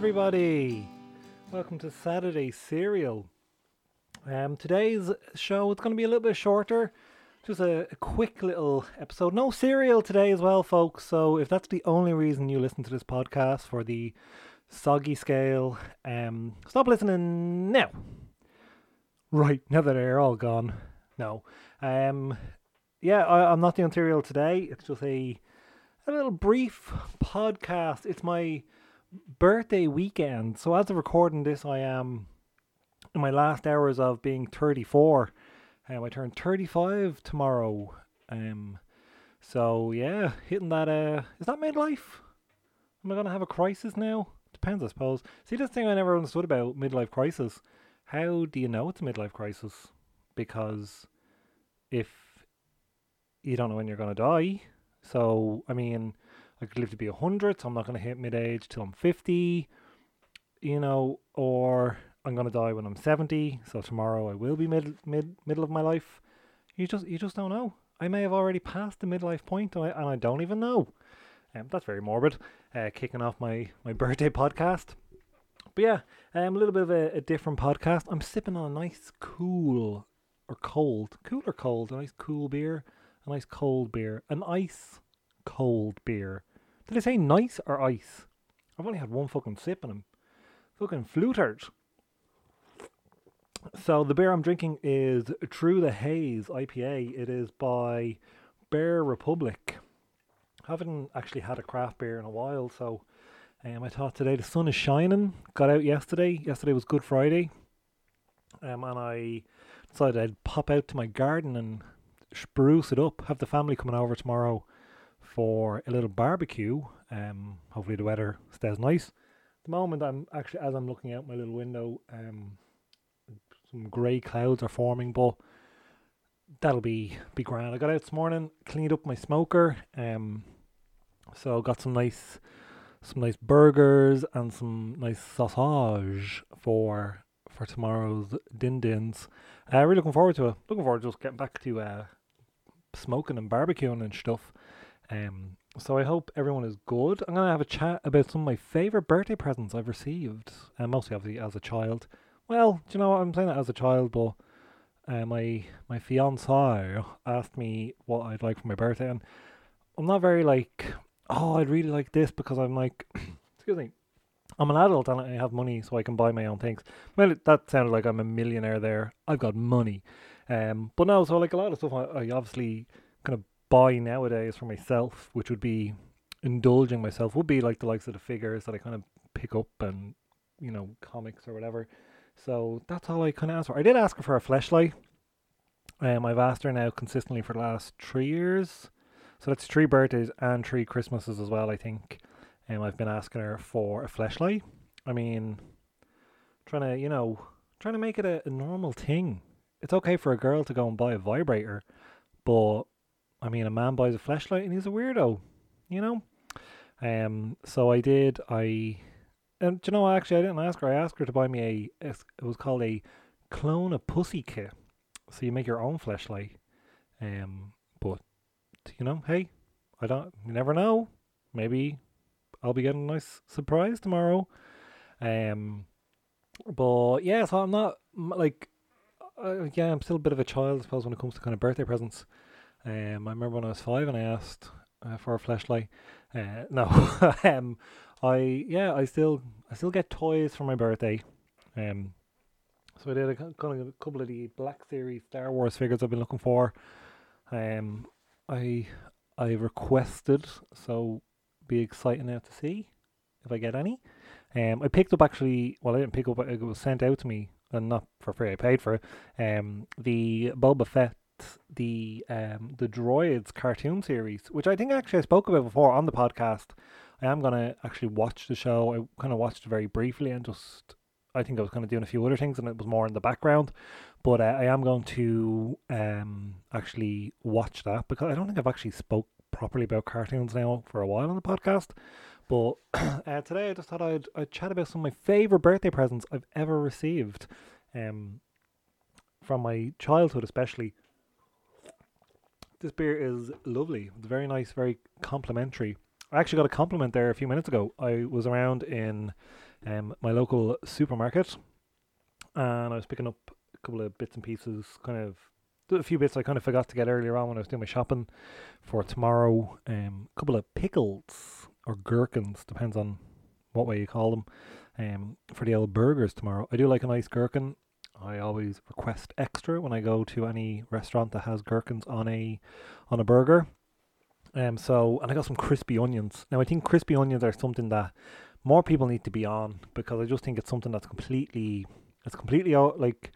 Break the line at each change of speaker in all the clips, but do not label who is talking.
everybody. Welcome to Saturday Serial. Um, today's show is going to be a little bit shorter, just a, a quick little episode. No cereal today as well, folks. So if that's the only reason you listen to this podcast for the soggy scale, um, stop listening now. Right now that they're all gone. No, um, yeah, I, I'm not doing cereal today. It's just a a little brief podcast. It's my birthday weekend. So as of recording this, I am in my last hours of being 34. Um, I turn 35 tomorrow. Um, so yeah, hitting that. Uh, is that midlife? Am I gonna have a crisis now? Depends, I suppose. See, this thing I never understood about midlife crisis. How do you know it's a midlife crisis? Because if you don't know when you're gonna die, so I mean, I could live to be 100, so I'm not going to hit mid age till I'm 50, you know, or I'm going to die when I'm 70, so tomorrow I will be mid, mid middle of my life. You just you just don't know. I may have already passed the midlife point and I, and I don't even know. Um, that's very morbid. Uh, kicking off my, my birthday podcast. But yeah, um, a little bit of a, a different podcast. I'm sipping on a nice cool or cold, cool or cold, a nice cool beer, a nice cold beer, an ice cold beer. Did I say nice or ice? I've only had one fucking sip and I'm fucking flutered. So the beer I'm drinking is True the Haze IPA. It is by Bear Republic. haven't actually had a craft beer in a while, so um, I thought today the sun is shining. Got out yesterday. Yesterday was Good Friday, um, and I decided I'd pop out to my garden and spruce it up. Have the family coming over tomorrow for a little barbecue. Um, hopefully the weather stays nice. At the moment, I'm actually as I'm looking out my little window, um, some grey clouds are forming, but that'll be be grand. I got out this morning, cleaned up my smoker, um, so got some nice some nice burgers and some nice sausage for for tomorrow's din dins. Uh, really looking forward to it. Looking forward to just getting back to uh, smoking and barbecuing and stuff. Um, so I hope everyone is good. I'm gonna have a chat about some of my favorite birthday presents I've received, uh, mostly obviously as a child. Well, do you know what I'm saying that as a child, but uh, my my fiance asked me what I'd like for my birthday, and I'm not very like, oh, I'd really like this because I'm like, excuse me, I'm an adult and I have money, so I can buy my own things. Well, that sounded like I'm a millionaire there. I've got money, um, but no, so like a lot of stuff I, I obviously buy nowadays for myself, which would be indulging myself, would be like the likes of the figures that I kind of pick up and you know comics or whatever. So that's all I kind of asked for. I did ask her for a flashlight. Um, I've asked her now consistently for the last three years. So that's three birthdays and three Christmases as well, I think. Um, I've been asking her for a flashlight. I mean, trying to, you know, trying to make it a, a normal thing. It's okay for a girl to go and buy a vibrator, but I mean, a man buys a flashlight and he's a weirdo, you know. Um, so I did. I and you know, actually, I didn't ask her. I asked her to buy me a. It was called a clone a pussy kit. So you make your own flashlight. Um, but you know, hey, I don't. You never know. Maybe I'll be getting a nice surprise tomorrow. Um, but yeah, so I'm not like. Uh, yeah, I'm still a bit of a child, I suppose, when it comes to kind of birthday presents. Um, I remember when I was five and I asked uh, for a flashlight. Uh, no, um, I yeah, I still I still get toys for my birthday. Um, so I did a kind of a couple of the Black Series Star Wars figures I've been looking for. Um, I I requested so be exciting now to see if I get any. Um, I picked up actually. Well, I didn't pick up. It was sent out to me, and not for free. I paid for it. Um, the Boba Fett the um the Droids cartoon series, which I think actually I spoke about before on the podcast. I am gonna actually watch the show. I kind of watched it very briefly and just I think I was kind of doing a few other things and it was more in the background. But uh, I am going to um actually watch that because I don't think I've actually spoke properly about cartoons now for a while on the podcast. But uh, today I just thought I'd, I'd chat about some of my favorite birthday presents I've ever received. Um, from my childhood especially this beer is lovely. It's very nice, very complimentary. I actually got a compliment there a few minutes ago. I was around in um, my local supermarket, and I was picking up a couple of bits and pieces, kind of a few bits I kind of forgot to get earlier on when I was doing my shopping for tomorrow. Um, a couple of pickles or gherkins, depends on what way you call them. Um, for the old burgers tomorrow. I do like a nice gherkin. I always request extra when I go to any restaurant that has gherkins on a on a burger. Um, so and I got some crispy onions. Now I think crispy onions are something that more people need to be on because I just think it's something that's completely it's completely out like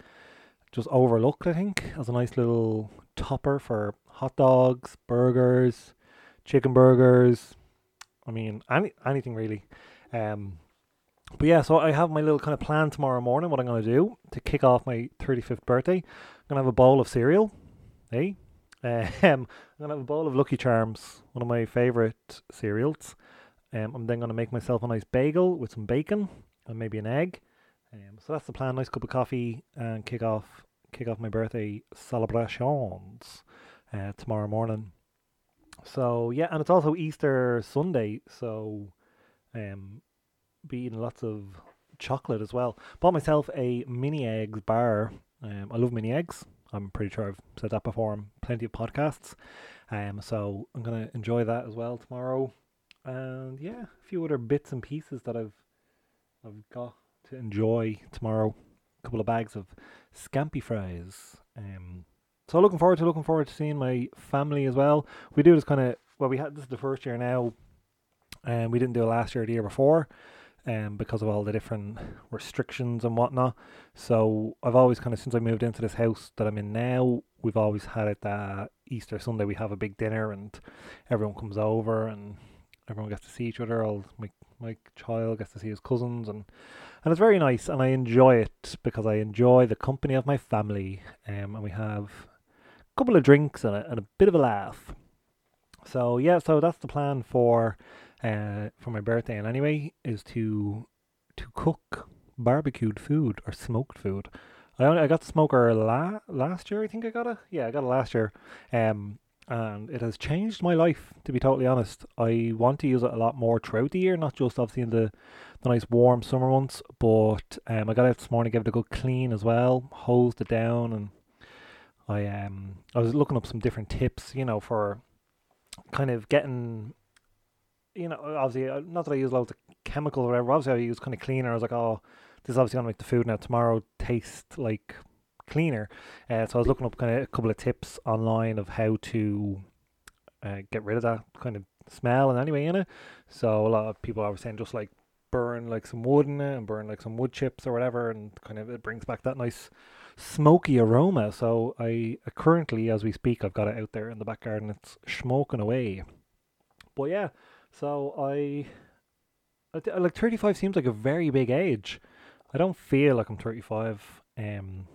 just overlooked. I think as a nice little topper for hot dogs, burgers, chicken burgers. I mean any anything really. Um, but yeah, so I have my little kind of plan tomorrow morning. What I'm going to do to kick off my 35th birthday, I'm going to have a bowl of cereal. Hey, um, I'm going to have a bowl of Lucky Charms, one of my favourite cereals. Um, I'm then going to make myself a nice bagel with some bacon and maybe an egg. Um, so that's the plan. Nice cup of coffee and kick off kick off my birthday celebrations uh, tomorrow morning. So yeah, and it's also Easter Sunday, so um, be eating lots of chocolate as well. Bought myself a mini eggs bar. Um, I love mini eggs. I'm pretty sure I've said that before on plenty of podcasts. Um, so I'm gonna enjoy that as well tomorrow. And yeah, a few other bits and pieces that I've I've got to enjoy tomorrow. A couple of bags of scampi fries. Um, so looking forward to looking forward to seeing my family as well. We do this kind of well. We had this is the first year now, and we didn't do it last year, or the year before um, because of all the different restrictions and whatnot. So I've always kind of since I moved into this house that I'm in now, we've always had it that Easter Sunday we have a big dinner and everyone comes over and everyone gets to see each other. All my my child gets to see his cousins and and it's very nice and I enjoy it because I enjoy the company of my family. Um, and we have a couple of drinks and a, and a bit of a laugh. So yeah, so that's the plan for uh, for my birthday, and anyway, is to to cook barbecued food or smoked food. I only, I got smoker la- last year. I think I got it. Yeah, I got it last year. Um, and it has changed my life. To be totally honest, I want to use it a lot more throughout the year, not just obviously in the the nice warm summer months. But um, I got out this morning, gave it a good clean as well, hosed it down, and I um I was looking up some different tips, you know, for kind of getting you know, obviously, uh, not that I use loads of chemicals or whatever. Obviously, I use kind of cleaner. I was like, oh, this is obviously gonna make the food now tomorrow taste like cleaner. Uh, so I was looking up kind of a couple of tips online of how to uh, get rid of that kind of smell and anyway in it. So a lot of people are saying just like burn like some wood in it and burn like some wood chips or whatever, and kind of it brings back that nice smoky aroma. So I uh, currently, as we speak, I've got it out there in the back garden. It's smoking away. But yeah, so I, I like 35 seems like a very big age. I don't feel like I'm 35. Um,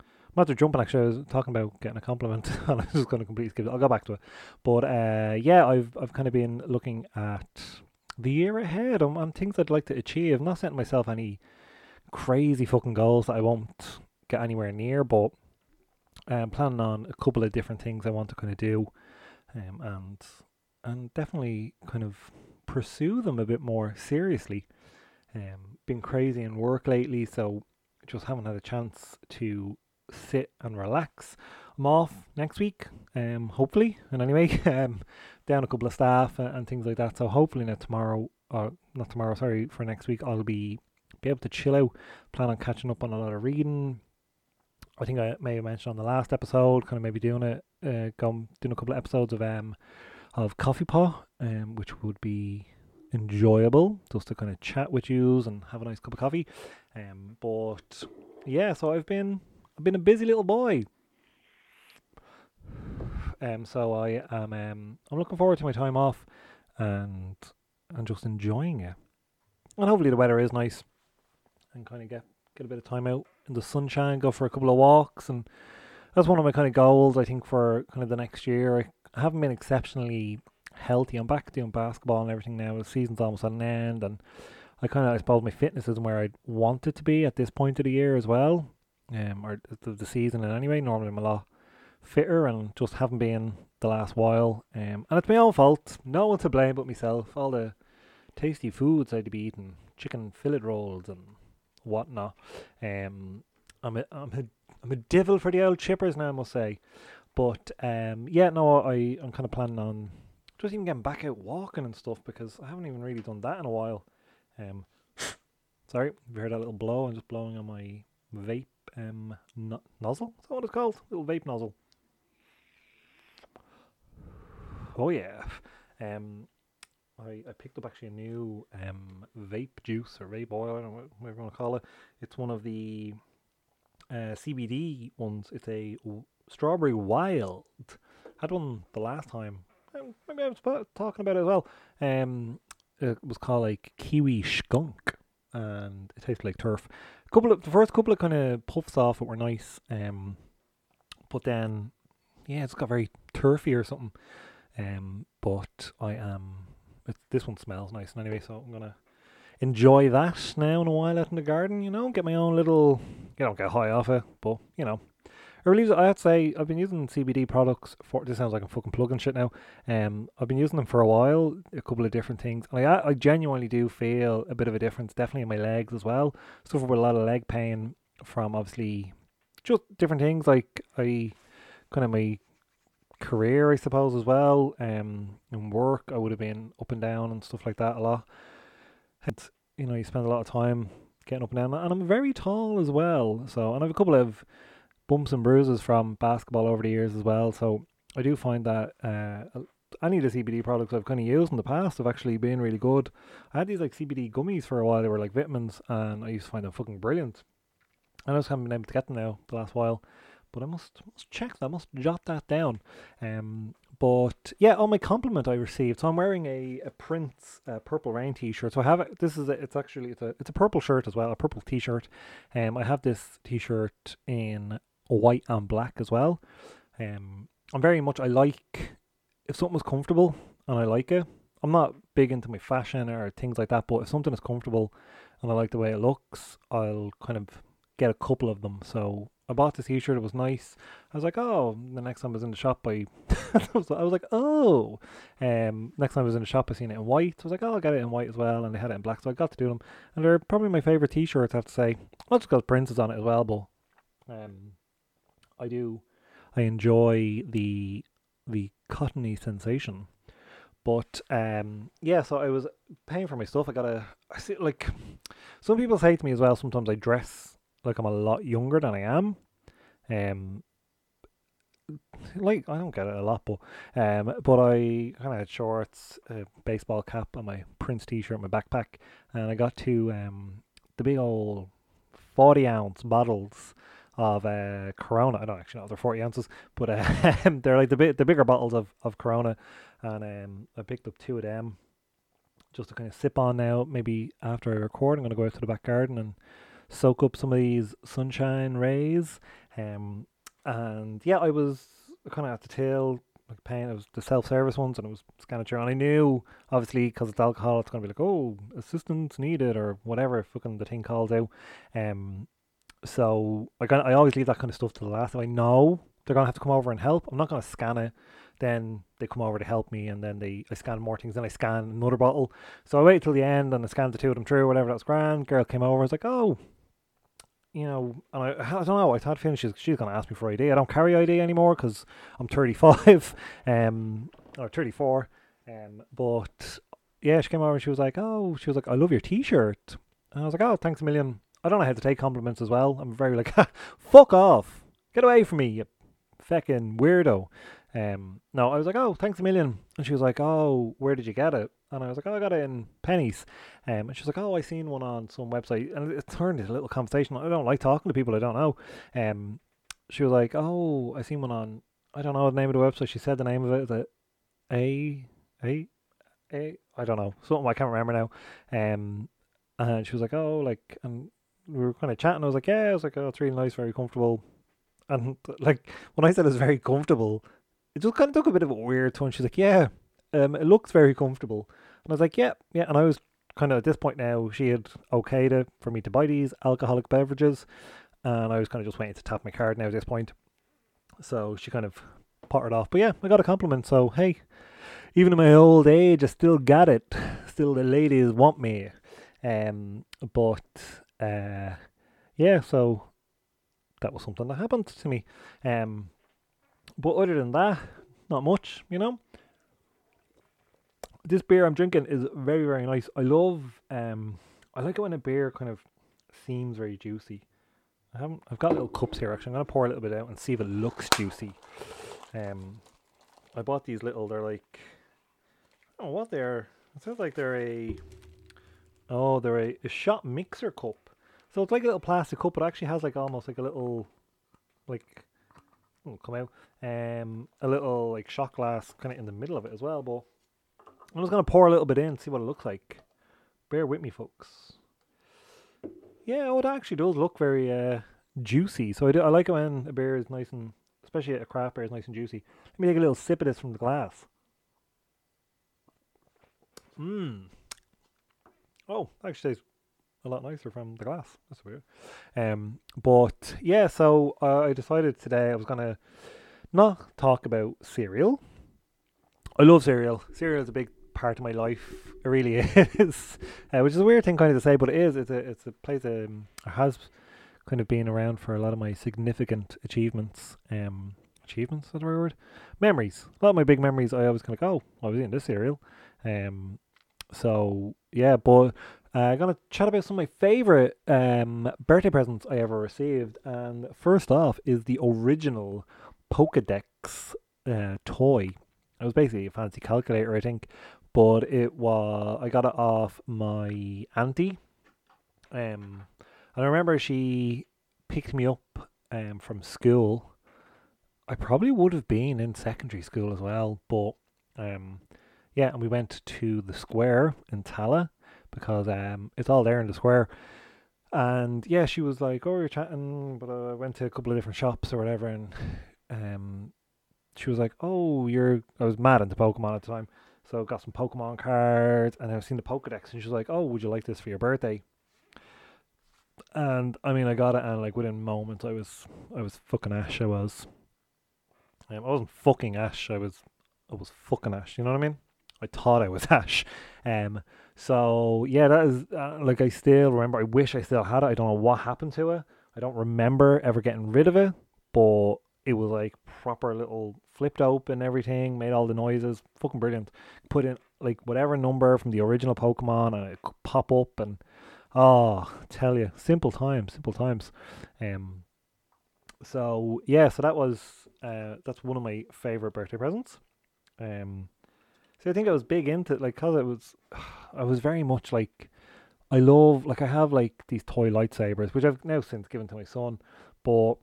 I'm after jumping actually. I was talking about getting a compliment, and I was just going to completely skip it. I'll go back to it. But uh, yeah, I've I've kind of been looking at the year ahead and, and things I'd like to achieve. I'm not setting myself any crazy fucking goals that I won't get anywhere near, but I'm planning on a couple of different things I want to kind of do, um, and and definitely kind of pursue them a bit more seriously. Um, been crazy in work lately, so just haven't had a chance to sit and relax. I'm off next week, um, hopefully, and anyway, um, down a couple of staff and, and things like that. So hopefully, not tomorrow, or not tomorrow, sorry, for next week, I'll be be able to chill out. Plan on catching up on a lot of reading. I think I may have mentioned on the last episode, kind of maybe doing it, uh, going doing a couple of episodes of um of Coffee Pot, um, which would be enjoyable just to kind of chat with you and have a nice cup of coffee. Um, but yeah, so I've been I've been a busy little boy. Um, so I am um, I'm looking forward to my time off and and just enjoying it. And hopefully the weather is nice and kind of get get a bit of time out in the sunshine, go for a couple of walks and that's one of my kind of goals I think for kind of the next year. I I haven't been exceptionally healthy. I'm back doing basketball and everything now. The season's almost at an end, and I kind of I suppose my fitness isn't where I want it to be at this point of the year as well, um, or the, the season. And anyway, normally I'm a lot fitter and just haven't been the last while. Um, and it's my own fault. No one to blame but myself. All the tasty foods I'd be eating chicken fillet rolls and whatnot. Um, I'm a, I'm a, I'm a devil for the old chippers now, I must say. But um, yeah, no, I I'm kind of planning on just even getting back out walking and stuff because I haven't even really done that in a while. Um, sorry, you heard that little blow? I'm just blowing on my vape um no- nozzle. Is that what it's called? Little vape nozzle. Oh yeah. Um, I, I picked up actually a new um vape juice or vape oil, I don't know whatever you want to call it. It's one of the uh, CBD ones. It's a strawberry wild. Had one the last time. Um, Maybe I was talking about it as well. Um, it was called like kiwi skunk, and it tasted like turf. A couple of the first couple of kind of puffs off it were nice. Um, but then yeah, it's got very turfy or something. Um, but I am. It, this one smells nice, and anyway, so I'm gonna enjoy that now in a while out in the garden. You know, get my own little. You don't get high off it, but you know. I really, I have to say, I've been using CBD products for. This sounds like I'm fucking plugging shit now. Um, I've been using them for a while, a couple of different things, and I, I genuinely do feel a bit of a difference, definitely in my legs as well. Suffer with a lot of leg pain from obviously just different things. Like I, kind of my career, I suppose, as well. Um, work, I would have been up and down and stuff like that a lot. And you know, you spend a lot of time getting up and down, and I'm very tall as well. So, and I have a couple of bumps and bruises from basketball over the years as well. So, I do find that uh, any of the CBD products I've kind of used in the past have actually been really good. I had these like CBD gummies for a while; they were like vitamins, and I used to find them fucking brilliant. And I just haven't been able to get them now the last while but I must must check that, I must jot that down. Um, but yeah, on my compliment I received, so I'm wearing a, a Prince uh, Purple Rain T-shirt. So I have it. This is a, it's actually it's a it's a purple shirt as well, a purple T-shirt. Um, I have this T-shirt in white and black as well. Um, I'm very much I like if something is comfortable and I like it. I'm not big into my fashion or things like that, but if something is comfortable and I like the way it looks, I'll kind of get a couple of them. So I bought this t-shirt. It was nice. I was like, oh. The next time I was in the shop, I, I was like, oh. Um, next time I was in the shop, I seen it in white. I was like, oh, I'll get it in white as well, and they had it in black, so I got to do them. And they're probably my favorite t-shirts. I have to say, not just because Prince is on it as well, but um, I do, I enjoy the the cottony sensation. But um, yeah, so I was paying for my stuff. I got a, I see like, some people say to me as well. Sometimes I dress like I'm a lot younger than I am. Um, like I don't get it a lot, but um, but I kind of had shorts, a baseball cap, and my Prince T-shirt, my backpack, and I got two um the big old forty ounce bottles of uh Corona. I don't actually know they're forty ounces, but uh, they're like the big the bigger bottles of of Corona, and um I picked up two of them just to kind of sip on now. Maybe after I record, I'm gonna go out to the back garden and soak up some of these sunshine rays. Um, and yeah, I was kind of at the tail, like paying. It was the self-service ones, and it was through. And I knew, obviously, because it's alcohol, it's gonna be like, oh, assistance needed or whatever. Fucking the thing calls out. Um, so I got, I always leave that kind of stuff to the last. If I know they're gonna have to come over and help, I'm not gonna scan it. Then they come over to help me, and then they I scan more things. Then I scan another bottle. So I waited till the end, and I scanned the two of them through. Whatever, that's grand. Girl came over. I was like, oh, you know, and I, I don't know. I thought feeling she's she's gonna ask me for ID. I don't carry ID anymore because I'm 35, um, or 34. Um, but yeah, she came over and she was like, oh, she was like, I love your T-shirt. And I was like, oh, thanks a million. I don't know how to take compliments as well. I'm very like, fuck off, get away from me, you fucking weirdo. Um, no, I was like, oh, thanks a million. And she was like, oh, where did you get it? And I was like, oh, I got it in Penneys. Um, and she was like, oh, I seen one on some website. And it turned into a little conversation. I don't like talking to people I don't know. Um, she was like, oh, I seen one on, I don't know the name of the website. She said the name of it. It A, A, A? I don't know. Something I can't remember now. Um, and she was like, oh, like, and we were kind of chatting. I was like, yeah, I was like, oh, it's really nice, very comfortable. And like, when I said it's very comfortable, it just kind of took a bit of a weird tone. She's like, yeah, um, it looks very comfortable. And I was like, yeah, yeah. And I was kind of at this point now, she had okayed it for me to buy these alcoholic beverages. And I was kind of just waiting to tap my card now at this point. So she kind of potted off. But yeah, I got a compliment. So hey, even in my old age, I still got it. Still, the ladies want me. Um, but uh, yeah, so that was something that happened to me. Um, but other than that, not much, you know. This beer I'm drinking is very very nice. I love um, I like it when a beer kind of seems very juicy. I haven't. I've got little cups here. Actually, I'm gonna pour a little bit out and see if it looks juicy. Um, I bought these little. They're like, I don't know what they're. It sounds like they're a. Oh, they're a, a shot mixer cup. So it's like a little plastic cup, but actually has like almost like a little, like, oh, come out. Um, a little like shot glass kind of in the middle of it as well. But I'm just gonna pour a little bit in, see what it looks like. Bear with me, folks. Yeah, oh, it actually does look very uh, juicy. So I, do, I like it when a beer is nice and, especially a craft beer is nice and juicy. Let me take a little sip of this from the glass. Mmm. Oh, actually tastes a lot nicer from the glass. That's weird. Um, but yeah, so uh, I decided today I was gonna not talk about cereal. I love cereal. Cereal is a big part of my life. It really is, uh, which is a weird thing kind of to say, but it is. It's a it's a plays a um, has kind of been around for a lot of my significant achievements. Um, achievements, is the right word? Memories. A lot of my big memories. I always kind of go, oh, I was eating this cereal. Um, so yeah, but uh, I'm gonna chat about some of my favorite um birthday presents I ever received, and first off is the original Pokedex uh, toy. It was basically a fancy calculator, I think, but it was I got it off my auntie. Um, and I remember she picked me up um from school. I probably would have been in secondary school as well, but um, yeah, and we went to the square in Tallaght because um, it's all there in the square. And yeah, she was like, "Oh, you're chatting," but I went to a couple of different shops or whatever, and um, she was like, "Oh, you're." I was mad into Pokemon at the time, so got some Pokemon cards, and I've seen the Pokedex, and she was like, "Oh, would you like this for your birthday?" And I mean, I got it, and like within moments, I was, I was fucking Ash. I was. Um, I wasn't fucking Ash. I was, I was fucking Ash. You know what I mean? I thought I was Ash. Um. So yeah, that is uh, like I still remember. I wish I still had it. I don't know what happened to it. I don't remember ever getting rid of it, but it was like proper little flipped open everything, made all the noises, fucking brilliant. Put in like whatever number from the original Pokemon and it could pop up and oh, tell you, simple times, simple times. Um, so yeah, so that was uh, that's one of my favorite birthday presents. Um, so I think I was big into it, like, cause it was, I was very much like, I love, like, I have like these toy lightsabers, which I've now since given to my son, but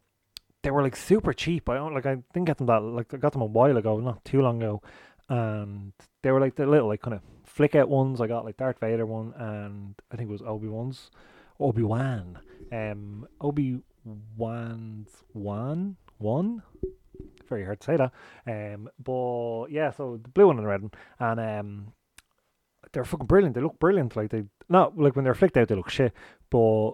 they were like super cheap. I don't like, I didn't get them that, like, I got them a while ago, not too long ago, and they were like the little, like, kind of flick out ones. I got like Darth Vader one, and I think it was Obi Wan's, Obi Wan, um, Obi Wan's one, one very hard to say that. Um, but yeah, so the blue one and the red one, and um, they're fucking brilliant. They look brilliant. Like they not like when they're flicked out, they look shit. But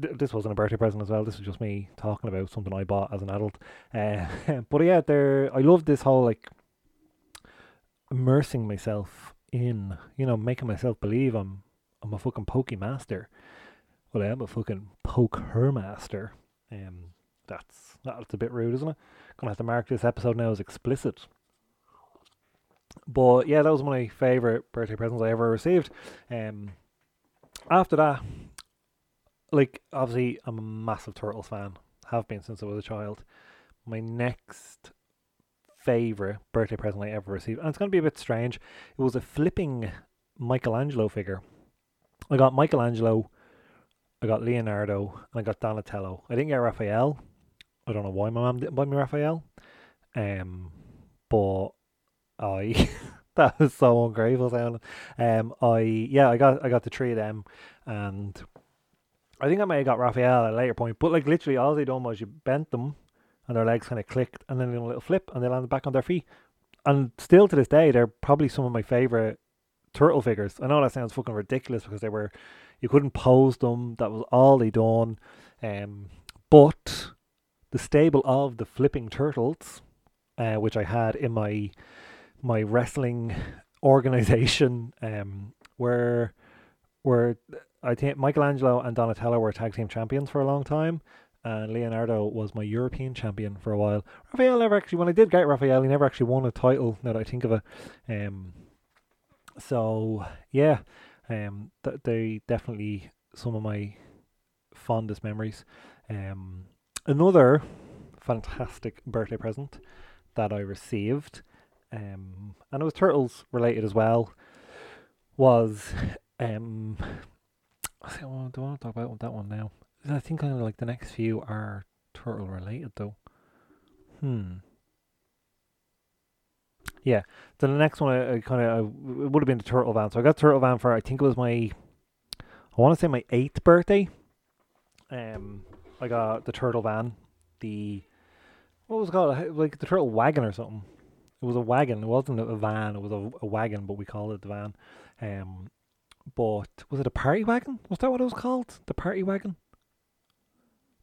th- this wasn't a birthday present as well. This was just me talking about something I bought as an adult. Uh, but yeah, they're I love this whole like immersing myself in, you know, making myself believe I'm I'm a fucking pokey master. Well, I am a fucking poke her master. Um, that's that's a bit rude, isn't it? Gonna have to mark this episode now as explicit. But yeah, that was my favorite birthday presents I ever received. Um, after that, like obviously, I'm a massive Turtles fan. Have been since I was a child. My next favorite birthday present I ever received, and it's gonna be a bit strange. It was a flipping Michelangelo figure. I got Michelangelo, I got Leonardo, and I got Donatello. I didn't get Raphael I don't know why my mum didn't buy me Raphael. Um, but I that was so ungrateful sounding. Um, I yeah, I got I got the three of them, and I think I may have got Raphael at a later point. But like literally, all they done was you bent them, and their legs kind of clicked, and then a little flip, and they landed back on their feet. And still to this day, they're probably some of my favorite turtle figures. I know that sounds fucking ridiculous because they were you couldn't pose them. That was all they done. Um, but the stable of the Flipping Turtles, uh, which I had in my my wrestling organization, um, were were I think Michelangelo and Donatello were tag team champions for a long time, and Leonardo was my European champion for a while. Raphael never actually, when I did get Raphael, he never actually won a title. Now that I think of it, um, so yeah, um, th- they definitely some of my fondest memories. Um, another fantastic birthday present that I received, um, and it was turtles related as well, was um, I don't want to talk about that one now. I think kind of like the next few are turtle related though. Hmm. Yeah. So the next one, I, I kind of it would have been the turtle van. So I got turtle van for I think it was my, I want to say my eighth birthday. Um, I got the turtle van, the what was it called? Like the turtle wagon or something. It was a wagon. It wasn't a van. It was a, a wagon, but we called it the van. Um, but was it a party wagon? Was that what it was called? The party wagon.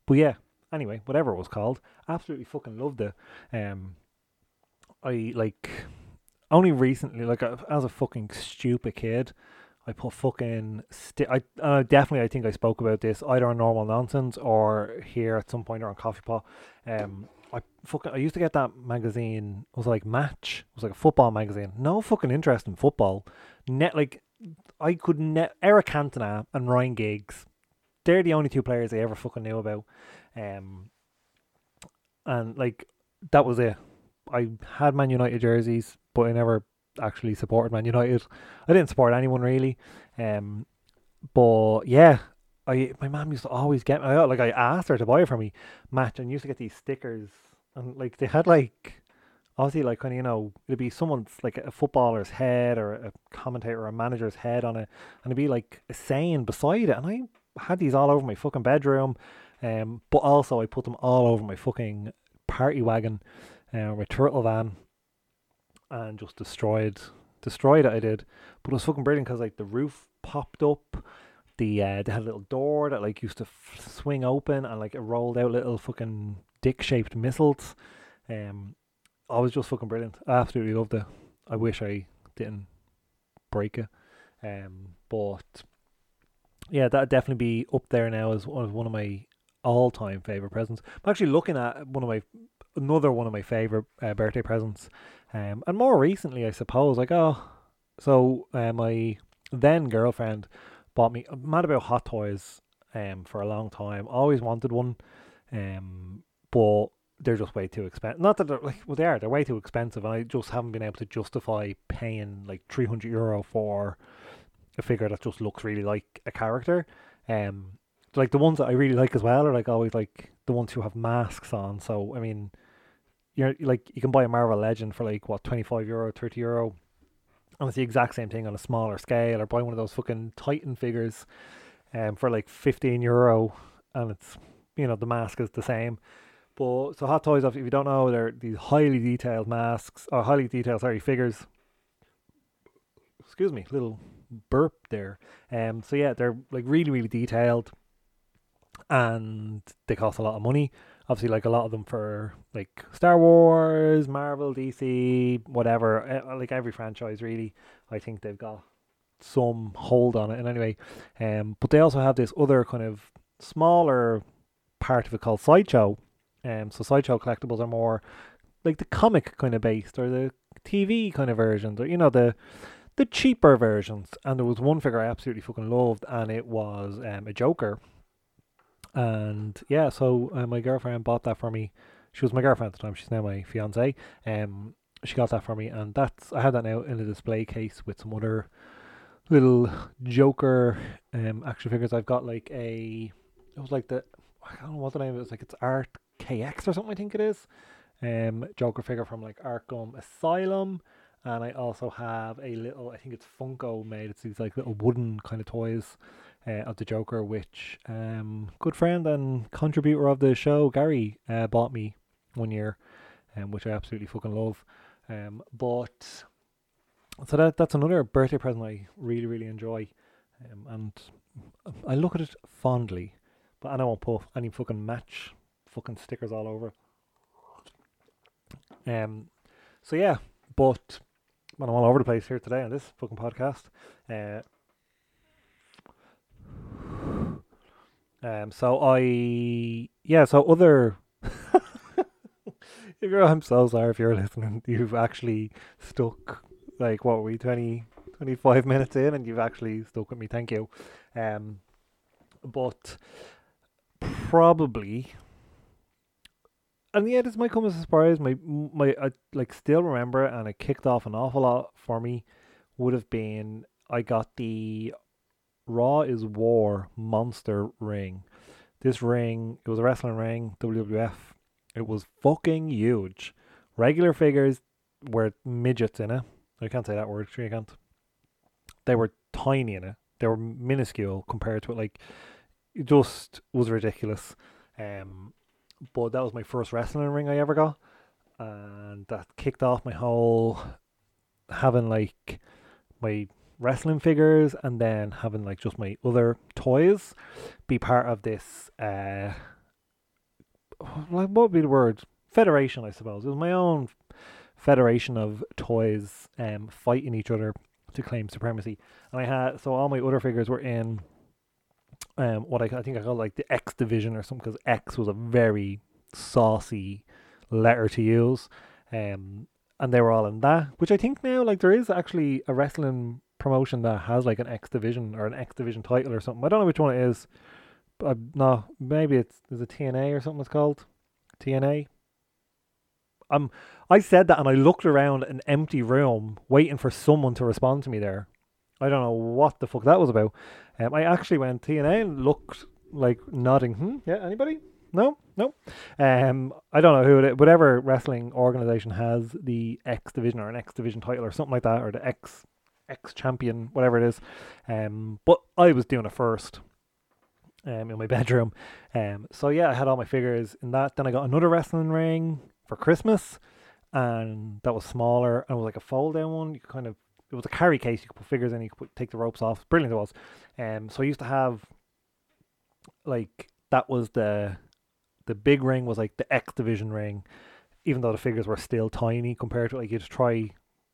But yeah. Anyway, whatever it was called, absolutely fucking loved it. Um, I like only recently, like as a fucking stupid kid, I put fucking sti- I uh, definitely I think I spoke about this either on normal nonsense or here at some point or on Coffee Pot. Um, I fucking I used to get that magazine. It was like Match. It was like a football magazine. No fucking interest in football. Net like I could net Eric Cantona and Ryan Giggs. They're the only two players I ever fucking knew about. Um, and like that was it. I had Man United jerseys, but I never actually supported Man United. I didn't support anyone really. Um, but yeah, I my mom used to always get me like I asked her to buy it for me, match, and used to get these stickers, and like they had like obviously like kind of you know it'd be someone's like a footballer's head or a commentator or a manager's head on it, and it'd be like a saying beside it, and I had these all over my fucking bedroom, um, but also I put them all over my fucking party wagon, uh, my turtle van, and just destroyed destroyed it. I did, but it was fucking brilliant because like the roof popped up. The uh, they had a little door that like used to f- swing open and like it rolled out little fucking dick shaped missiles. Um, I was just fucking brilliant. I absolutely loved it. I wish I didn't break it. Um, but yeah, that'd definitely be up there now as one of my all time favorite presents. I'm actually looking at one of my another one of my favorite uh, birthday presents. Um, and more recently, I suppose, like oh, so uh, my then girlfriend bought me. I'm mad about hot toys. Um, for a long time, always wanted one. Um, but they're just way too expensive. Not that they're like well, they are. They're way too expensive, and I just haven't been able to justify paying like three hundred euro for a figure that just looks really like a character. Um, like the ones that I really like as well are like always like the ones who have masks on. So I mean, you're like you can buy a Marvel Legend for like what twenty five euro, thirty euro, and it's the exact same thing on a smaller scale. Or buy one of those fucking Titan figures, um, for like fifteen euro, and it's you know the mask is the same. But so Hot Toys, if you don't know, they're these highly detailed masks or highly detailed sorry figures. Excuse me, little burp there. Um, so yeah, they're like really really detailed and they cost a lot of money. Obviously, like a lot of them for like Star Wars, Marvel, DC, whatever. Uh, like every franchise, really, I think they've got some hold on it. And anyway, um, but they also have this other kind of smaller part of it called Sideshow. Um, so Sideshow collectibles are more like the comic kind of based or the TV kind of versions, or you know the the cheaper versions. And there was one figure I absolutely fucking loved, and it was um, a Joker and yeah, so uh, my girlfriend bought that for me. She was my girlfriend at the time. She's now my fiance. Um, she got that for me, and that's I have that now in a display case with some other little Joker um action figures. I've got like a it was like the I don't know what the name of it was Like it's Art KX or something. I think it is. Um, Joker figure from like Arkham Asylum. And I also have a little, I think it's Funko made. It's these like little wooden kind of toys uh, of the Joker, which um, good friend and contributor of the show Gary uh, bought me one year, um, which I absolutely fucking love. Um, but so that that's another birthday present I really really enjoy, um, and I look at it fondly. But I to put any fucking match fucking stickers all over. Um, so yeah, but when I'm all over the place here today on this fucking podcast, uh, Um, so I yeah, so other. if you're, I'm so sorry if you're listening. You've actually stuck like what were we 20, 25 minutes in, and you've actually stuck with me. Thank you. Um, but probably and yeah, this might come as a surprise. My my I like still remember and it kicked off an awful lot for me. Would have been I got the Raw is War Monster ring. This ring, it was a wrestling ring, WWF. It was fucking huge. Regular figures were midgets in it. I can't say that word. Sure, you can't. They were tiny in it. They were minuscule compared to it. Like, it just was ridiculous. Um, but that was my first wrestling ring I ever got, and that kicked off my whole having like my wrestling figures and then having like just my other toys be part of this uh like what would be the word federation I suppose it was my own federation of toys um fighting each other to claim supremacy and I had so all my other figures were in um, what I, I think I call like the X division or something because X was a very saucy letter to use. Um, and they were all in that, which I think now like there is actually a wrestling promotion that has like an X division or an X division title or something. I don't know which one it is. But no, maybe it's is it TNA or something it's called TNA. Um, I said that and I looked around an empty room waiting for someone to respond to me there. I don't know what the fuck that was about. Um, I actually went TNA and looked like nodding. Hmm? Yeah, anybody? No, no. Um, I don't know who it. Whatever wrestling organization has the X division or an X division title or something like that, or the X X champion, whatever it is. Um, but I was doing it first. Um, in my bedroom. Um, so yeah, I had all my figures in that. Then I got another wrestling ring for Christmas, and that was smaller and it was like a fold down one. You kind of it was a carry case. You could put figures in. You could put, take the ropes off. Brilliant it was. Um, so I used to have like that was the the big ring was like the X division ring, even though the figures were still tiny compared to like you just try,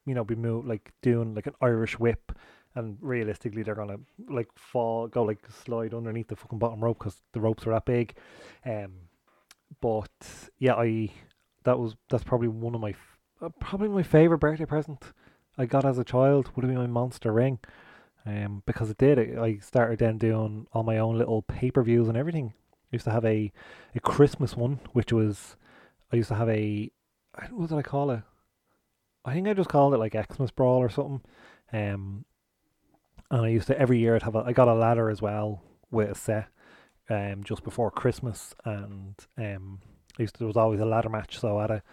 you know, be move like doing like an Irish whip, and realistically they're gonna like fall, go like slide underneath the fucking bottom rope because the ropes are that big. Um, but yeah, I that was that's probably one of my uh, probably my favorite birthday present I got as a child would have been my monster ring. Um, because it did. I started then doing all my own little pay per views and everything. I used to have a, a Christmas one, which was I used to have a what did I call it? I think I just called it like Xmas Brawl or something. Um, and I used to every year I'd have a, I got a ladder as well with a set, um, just before Christmas, and um, I used to, there was always a ladder match, so I had a,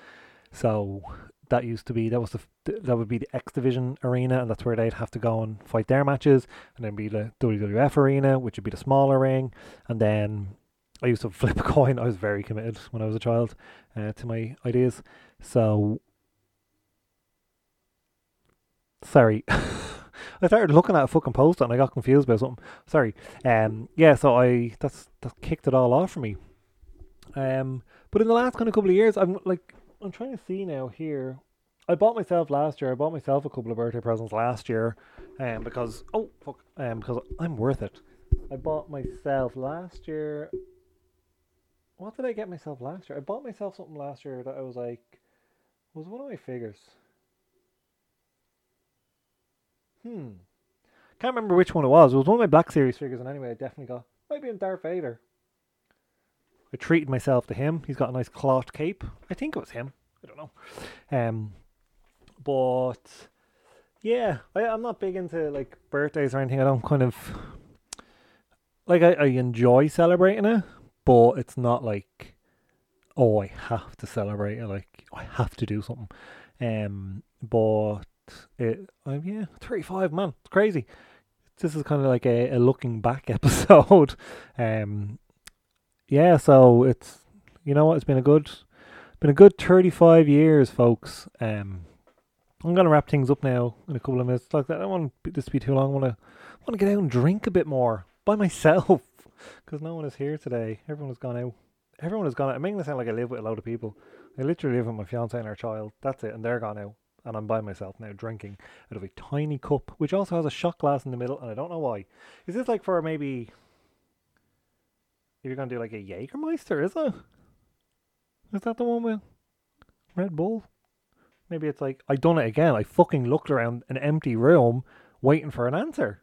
so that used to be that was the that would be the X Division arena, and that's where they'd have to go and fight their matches, and then be the WWF arena, which would be the smaller ring, and then I used to flip a coin. I was very committed when I was a child uh, to my ideas. So, sorry, I started looking at a fucking post and I got confused by something. Sorry. Um, yeah. So I that's that kicked it all off for me. Um, but in the last kind of couple of years, I'm like I'm trying to see now here. I bought myself last year. I bought myself a couple of birthday presents last year, um, because oh fuck, um, because I'm worth it. I bought myself last year. What did I get myself last year? I bought myself something last year that I was like, was one of my figures. Hmm, can't remember which one it was. It was one of my Black Series figures, and anyway, I definitely got maybe in Darth Vader. I treated myself to him. He's got a nice cloth cape. I think it was him. I don't know. Um, but yeah, I, I'm not big into like birthdays or anything. I don't kind of like I, I enjoy celebrating it, but it's not like oh I have to celebrate it. Like I have to do something. Um, but it, um, yeah, 35 man, it's crazy. This is kind of like a, a looking back episode. Um, yeah, so it's you know what, it's been a good been a good thirty five years, folks. Um I'm gonna wrap things up now in a couple of minutes. Like that, I don't want this to be too long. I want to I want to get out and drink a bit more by myself because no one is here today. Everyone has gone out. Everyone has gone out. I'm making it sound like I live with a lot of people. I literally live with my fiance and our child. That's it, and they're gone out, and I'm by myself now drinking out of a tiny cup, which also has a shot glass in the middle, and I don't know why. Is this like for maybe if you're gonna do like a Jägermeister, is it? Is that the one with Red Bull? Maybe it's like I done it again. I fucking looked around an empty room waiting for an answer.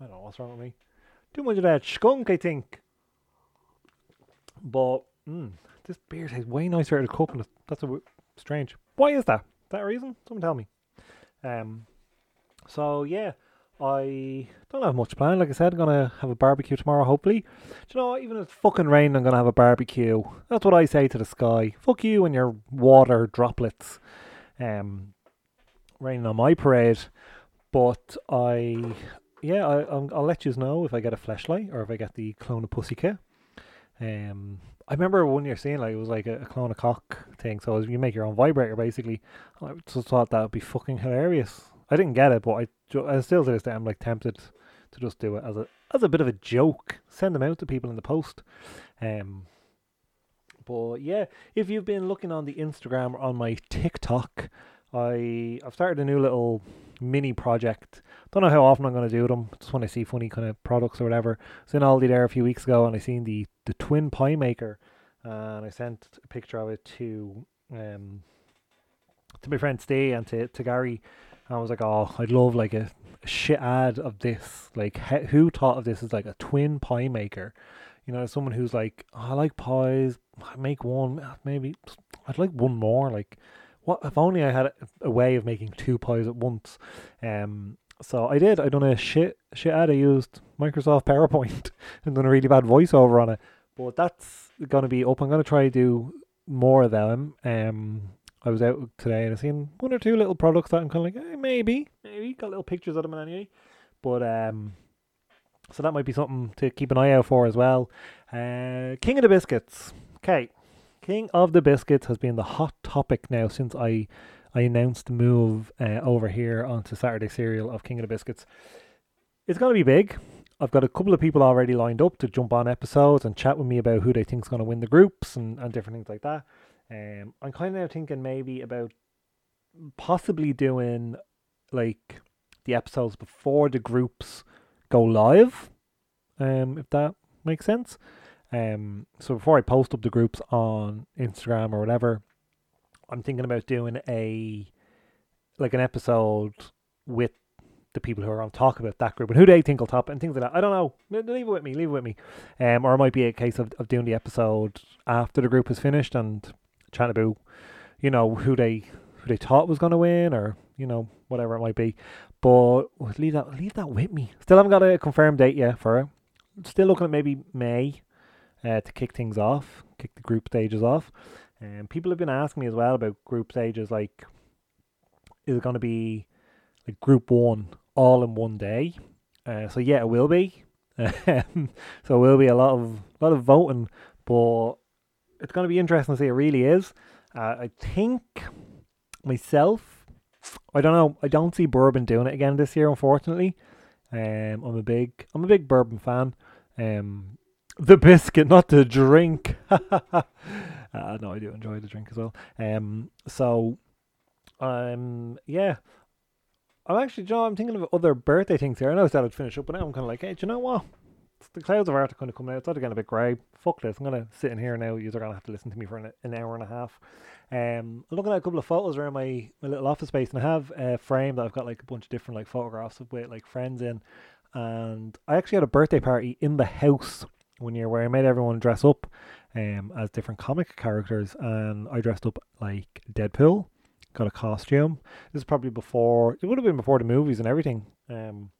I don't know what's wrong with me. Too much of that skunk, I think. But mm, this beer tastes way nicer out of the cup, that's a w- strange. Why is that? That reason? Someone tell me. Um. So yeah, I don't have much planned. Like I said, I'm gonna have a barbecue tomorrow. Hopefully, Do you know? Even if it's fucking raining, I'm gonna have a barbecue. That's what I say to the sky. Fuck you and your water droplets. Um, raining on my parade. But I, yeah, I, I'll, I'll let you know if I get a flashlight or if I get the clone of Pussycat. Um, I remember one year seeing like it was like a, a clone of cock thing. So you make your own vibrator basically. I just thought that would be fucking hilarious. I didn't get it, but I, I still to this day I'm like tempted to just do it as a as a bit of a joke. Send them out to people in the post. Um, but yeah, if you've been looking on the Instagram or on my TikTok, I I've started a new little mini project. Don't know how often I'm going to do them. Just when I see funny kind of products or whatever. I was in Aldi there a few weeks ago and I seen the the twin pie maker, and I sent a picture of it to um to my friend Stay and to to Gary. And I was like, oh, I'd love like a, a shit ad of this. Like, he, who thought of this as like a twin pie maker? You know, someone who's like, oh, I like pies. I make one, maybe I'd like one more. Like, what if only I had a, way of making two pies at once? Um, so I did. I done a shit shit ad. I used Microsoft PowerPoint and done a really bad voiceover on it. But that's gonna be up. I'm gonna try to do more of them. Um, I was out today and I seen one or two little products that I'm kind of like, eh, maybe, maybe got little pictures of them anyway. But um, so that might be something to keep an eye out for as well. Uh, King of the Biscuits. Okay, King of the Biscuits has been the hot topic now since I I announced the move uh, over here onto Saturday Serial of King of the Biscuits. It's going to be big. I've got a couple of people already lined up to jump on episodes and chat with me about who they think's going to win the groups and, and different things like that. Um, I'm kind of now thinking maybe about possibly doing like the episodes before the groups go live. Um, if that makes sense. Um, so before I post up the groups on Instagram or whatever, I'm thinking about doing a like an episode with the people who are on talk about that group and who they think will top and things like that. I don't know. Leave it with me. Leave it with me. Um, or it might be a case of, of doing the episode after the group is finished and chatting about, you know, who they who they thought was going to win or you know whatever it might be. But leave that leave that with me. Still haven't got a confirmed date yet for it. Still looking at maybe May uh, to kick things off, kick the group stages off. And um, people have been asking me as well about group stages. Like, is it going to be like group one all in one day? Uh, so yeah, it will be. Um, so it will be a lot of lot of voting, but it's going to be interesting to see. It really is. Uh, I think myself, I don't know. I don't see bourbon doing it again this year, unfortunately. Um, I'm a big I'm a big bourbon fan. Um, the biscuit, not the drink. uh, no, I do enjoy the drink as well. Um, so, um, yeah, I'm actually, John. I'm thinking of other birthday things here. I know I said I'd finish up, but now I'm kind of like, hey, do you know what? the clouds of art are kind of coming out. It's getting a bit grey. Fuck this. I'm gonna sit in here now. You're gonna have to listen to me for an, an hour and a half. Um, I'm looking at a couple of photos around my, my little office space, and I have a frame that I've got like a bunch of different like photographs of with like friends in. And I actually had a birthday party in the house one year where I made everyone dress up um, as different comic characters, and I dressed up like Deadpool, got a costume. This is probably before it would have been before the movies and everything, um,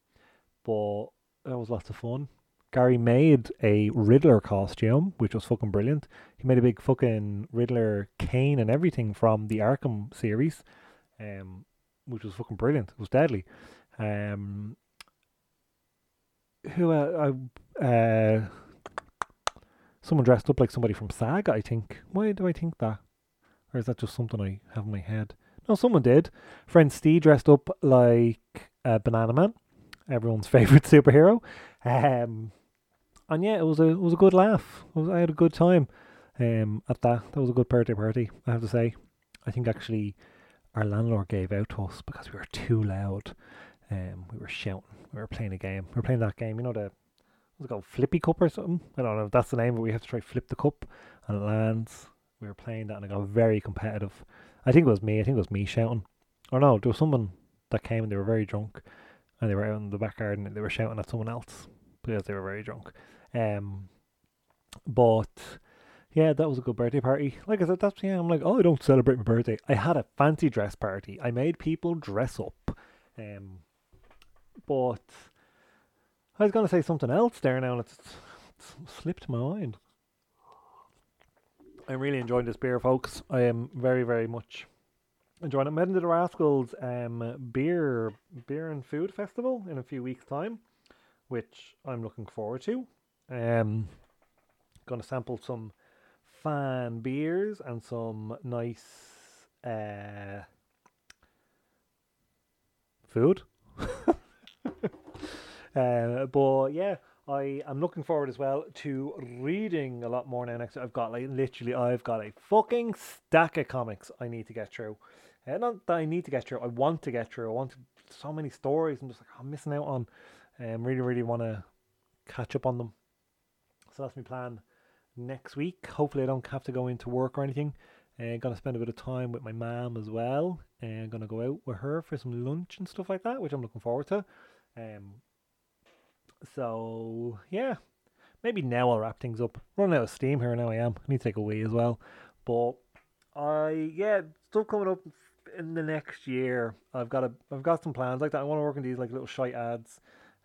but that was lots of fun. Gary made a Riddler costume, which was fucking brilliant. He made a big fucking Riddler cane and everything from the Arkham series, um, which was fucking brilliant. It was deadly. Um, who uh, I uh, someone dressed up like somebody from Saga, I think. Why do I think that? Or is that just something I have in my head? No, someone did. Friend Steve dressed up like a Bananaman, everyone's favorite superhero. Um, and yeah, it was a it was a good laugh. Was, I had a good time um, at that. That was a good birthday party, I have to say. I think actually our landlord gave out to us because we were too loud. Um, we were shouting. We were playing a game. We were playing that game, you know, the what's it called, Flippy Cup or something. I don't know if that's the name, but we have to try flip the cup, and it lands. We were playing that, and it got very competitive. I think it was me. I think it was me shouting. Or no, there was someone that came and they were very drunk, and they were out in the back garden and they were shouting at someone else because they were very drunk. Um, but yeah, that was a good birthday party. Like I said, that's yeah. I'm like, oh, I don't celebrate my birthday. I had a fancy dress party. I made people dress up. Um, but I was gonna say something else there now, and it's, it's slipped my mind. I'm really enjoying this beer, folks. I am very, very much enjoying it. I'm heading to the Rascals um, beer beer and food festival in a few weeks' time, which I'm looking forward to. Um, gonna sample some fan beers and some nice uh, food. Uh, but yeah, I am looking forward as well to reading a lot more now. Next, I've got like literally, I've got a fucking stack of comics I need to get through. Uh, not that I need to get through, I want to get through. I want to, so many stories. I'm just like I'm missing out on. Um, really, really want to catch up on them. So that's my plan next week. Hopefully, I don't have to go into work or anything. I'm uh, gonna spend a bit of time with my mom as well. And uh, gonna go out with her for some lunch and stuff like that, which I'm looking forward to. Um, so yeah, maybe now I'll wrap things up. Running out of steam here now. I am. I need to take a wee as well. But I yeah, stuff coming up in the next year. I've got a I've got some plans like that. I want to work on these like little shite ads.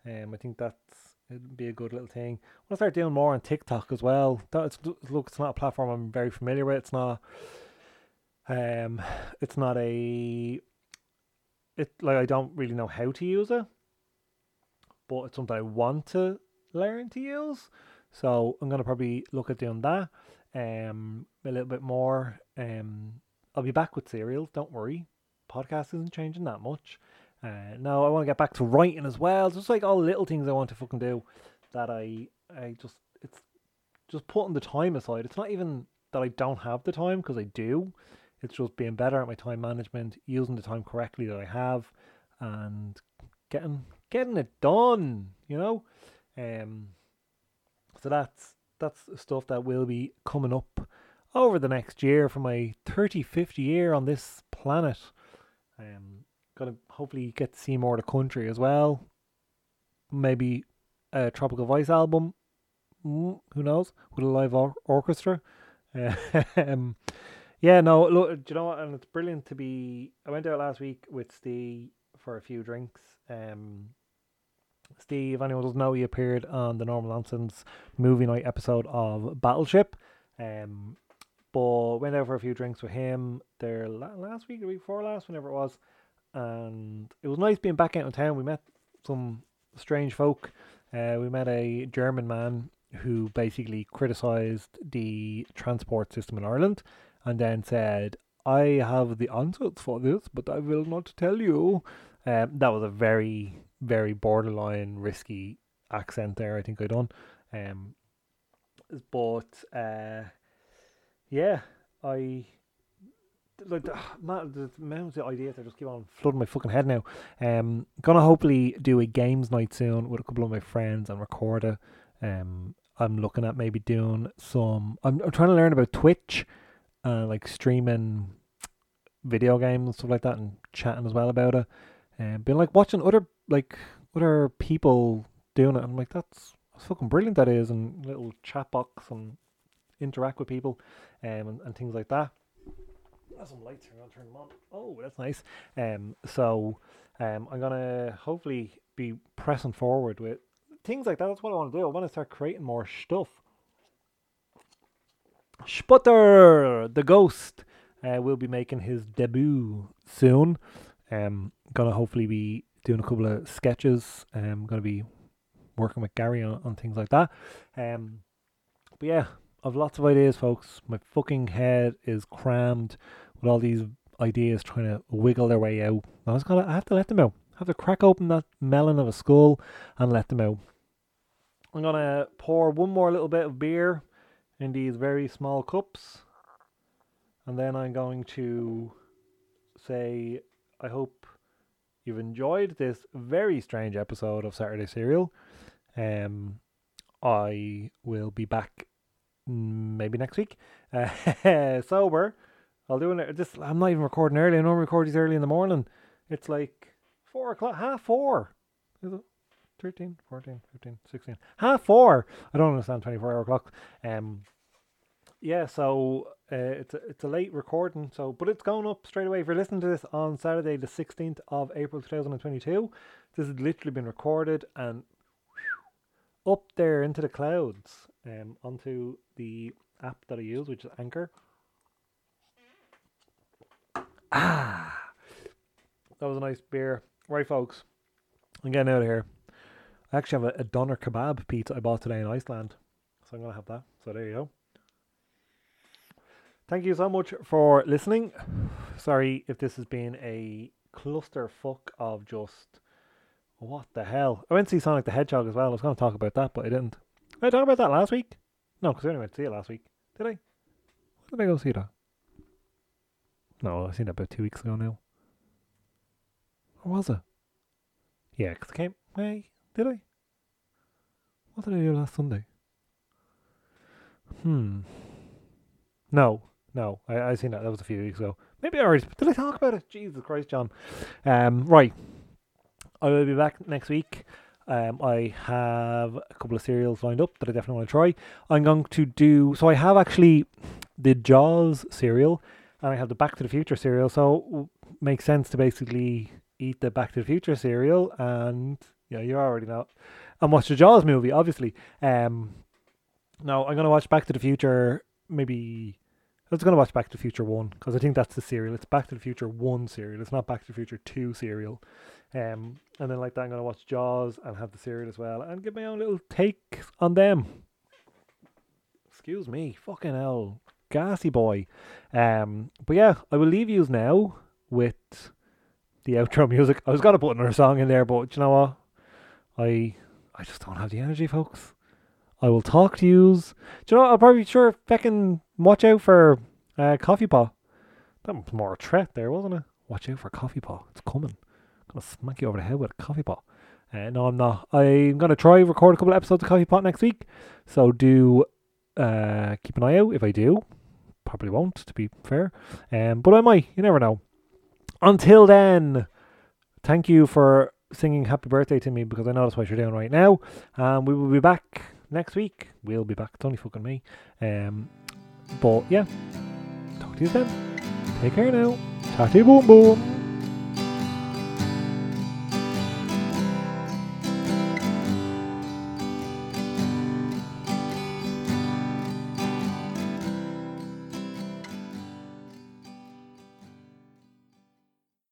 Um, I think that's it'd be a good little thing. I want to start doing more on TikTok as well. That's look, it's not a platform I'm very familiar with. It's not. Um, it's not a. It like I don't really know how to use it but it's something I want to learn to use. So I'm gonna probably look at doing that um a little bit more. Um I'll be back with cereals, don't worry. Podcast isn't changing that much. Uh no, I want to get back to writing as well. Just like all the little things I want to fucking do that I I just it's just putting the time aside. It's not even that I don't have the time because I do. It's just being better at my time management, using the time correctly that I have, and getting getting it done, you know. Um, so that's that's stuff that will be coming up over the next year for my 35th year on this planet. Um, gonna hopefully get to see more of the country as well. Maybe a Tropical Voice album. Mm, who knows? With a live or- orchestra. um, yeah, no, look, do you know what? And it's brilliant to be. I went out last week with Steve for a few drinks. Um, Steve, anyone doesn't know, he appeared on the Normal Nonsense movie night episode of Battleship. Um, but went out for a few drinks with him there last week, the week before last, whenever it was, and it was nice being back out in town. We met some strange folk. Uh, we met a German man who basically criticised the transport system in Ireland, and then said, "I have the answers for this, but I will not tell you." Um, that was a very very borderline risky accent there. I think I done. Um, but uh, yeah, I like the, man, the amount of ideas I just keep on flooding my fucking head now. Um, gonna hopefully do a games night soon with a couple of my friends and record it. Um, I'm looking at maybe doing some. I'm, I'm trying to learn about Twitch, uh, like streaming video games and stuff like that, and chatting as well about it. And um, being like watching other like other people doing it. I'm like, that's, that's fucking brilliant. That is, and little chat box and interact with people, um, and, and things like that. There's some lights here. I'll turn them on. Oh, that's nice. Um, so, um, I'm gonna hopefully be pressing forward with things like that. That's what I want to do. I want to start creating more stuff. Sputter, the ghost, uh, will be making his debut soon. Um, gonna hopefully be doing a couple of sketches. I'm um, going to be working with Gary on, on things like that. Um, but yeah, I've lots of ideas, folks. My fucking head is crammed with all these ideas trying to wiggle their way out. I was gonna, I have to let them out. I have to crack open that melon of a skull and let them out. I'm gonna pour one more little bit of beer in these very small cups, and then I'm going to say, I hope you've enjoyed this very strange episode of Saturday Serial. Um, I will be back maybe next week. Uh, sober. I'll do it. Just I'm not even recording early. I don't record these early in the morning. It's like four o'clock, half four. Is it? 13, 14, 15, 16. Half four. I don't understand 24 hour clock. Um, yeah, so uh, it's a, it's a late recording. So, but it's going up straight away. If you're listening to this on Saturday, the 16th of April 2022, this has literally been recorded and whew, up there into the clouds, um, onto the app that I use, which is Anchor. Ah, that was a nice beer. Right, folks, I'm getting out of here. I actually have a, a doner kebab pizza I bought today in Iceland. So I'm to have that. So there you go. Thank you so much for listening. Sorry if this has been a clusterfuck of just what the hell. I went to see Sonic the Hedgehog as well. I was going to talk about that, but I didn't. Did I talk about that last week? No, because I only went to see it last week. Did I? When did I go see that? No, I seen that about two weeks ago now. Or was it? Yeah, because came. Hey, did I? What did I do last Sunday? Hmm. No, no, I I seen that. That was a few weeks ago. Maybe I already did. I talk about it. Jesus Christ, John. Um, right. I will be back next week. Um, I have a couple of cereals lined up that I definitely want to try. I'm going to do so. I have actually the Jaws cereal, and I have the Back to the Future cereal. So makes sense to basically eat the Back to the Future cereal, and yeah, you already know, and watch the Jaws movie, obviously. Um, now I'm gonna watch Back to the Future. Maybe I was gonna watch Back to the Future One because I think that's the cereal. It's Back to the Future One cereal. It's not Back to the Future Two cereal. Um, and then like that, I'm gonna watch Jaws and have the cereal as well, and give my own little take on them. Excuse me, fucking hell, gassy boy. Um, but yeah, I will leave you now with the outro music. I was gonna put another song in there, but you know what? I I just don't have the energy, folks. I will talk to yous. Do you know? I'll probably sure fucking watch out for uh, coffee pot. That was more a threat there, wasn't it? Watch out for coffee pot. It's coming. I'm gonna smack you over the head with a coffee pot. Uh, no, I'm not. I'm gonna try record a couple of episodes of Coffee Pot next week. So do uh, keep an eye out. If I do, probably won't. To be fair, um, but I might. You never know. Until then, thank you for singing happy birthday to me because I know that's what you're doing right now. Um, we will be back next week. We'll be back. It's only fucking me. Um, but yeah, talk to you then. Take care now. Tatty boom boom.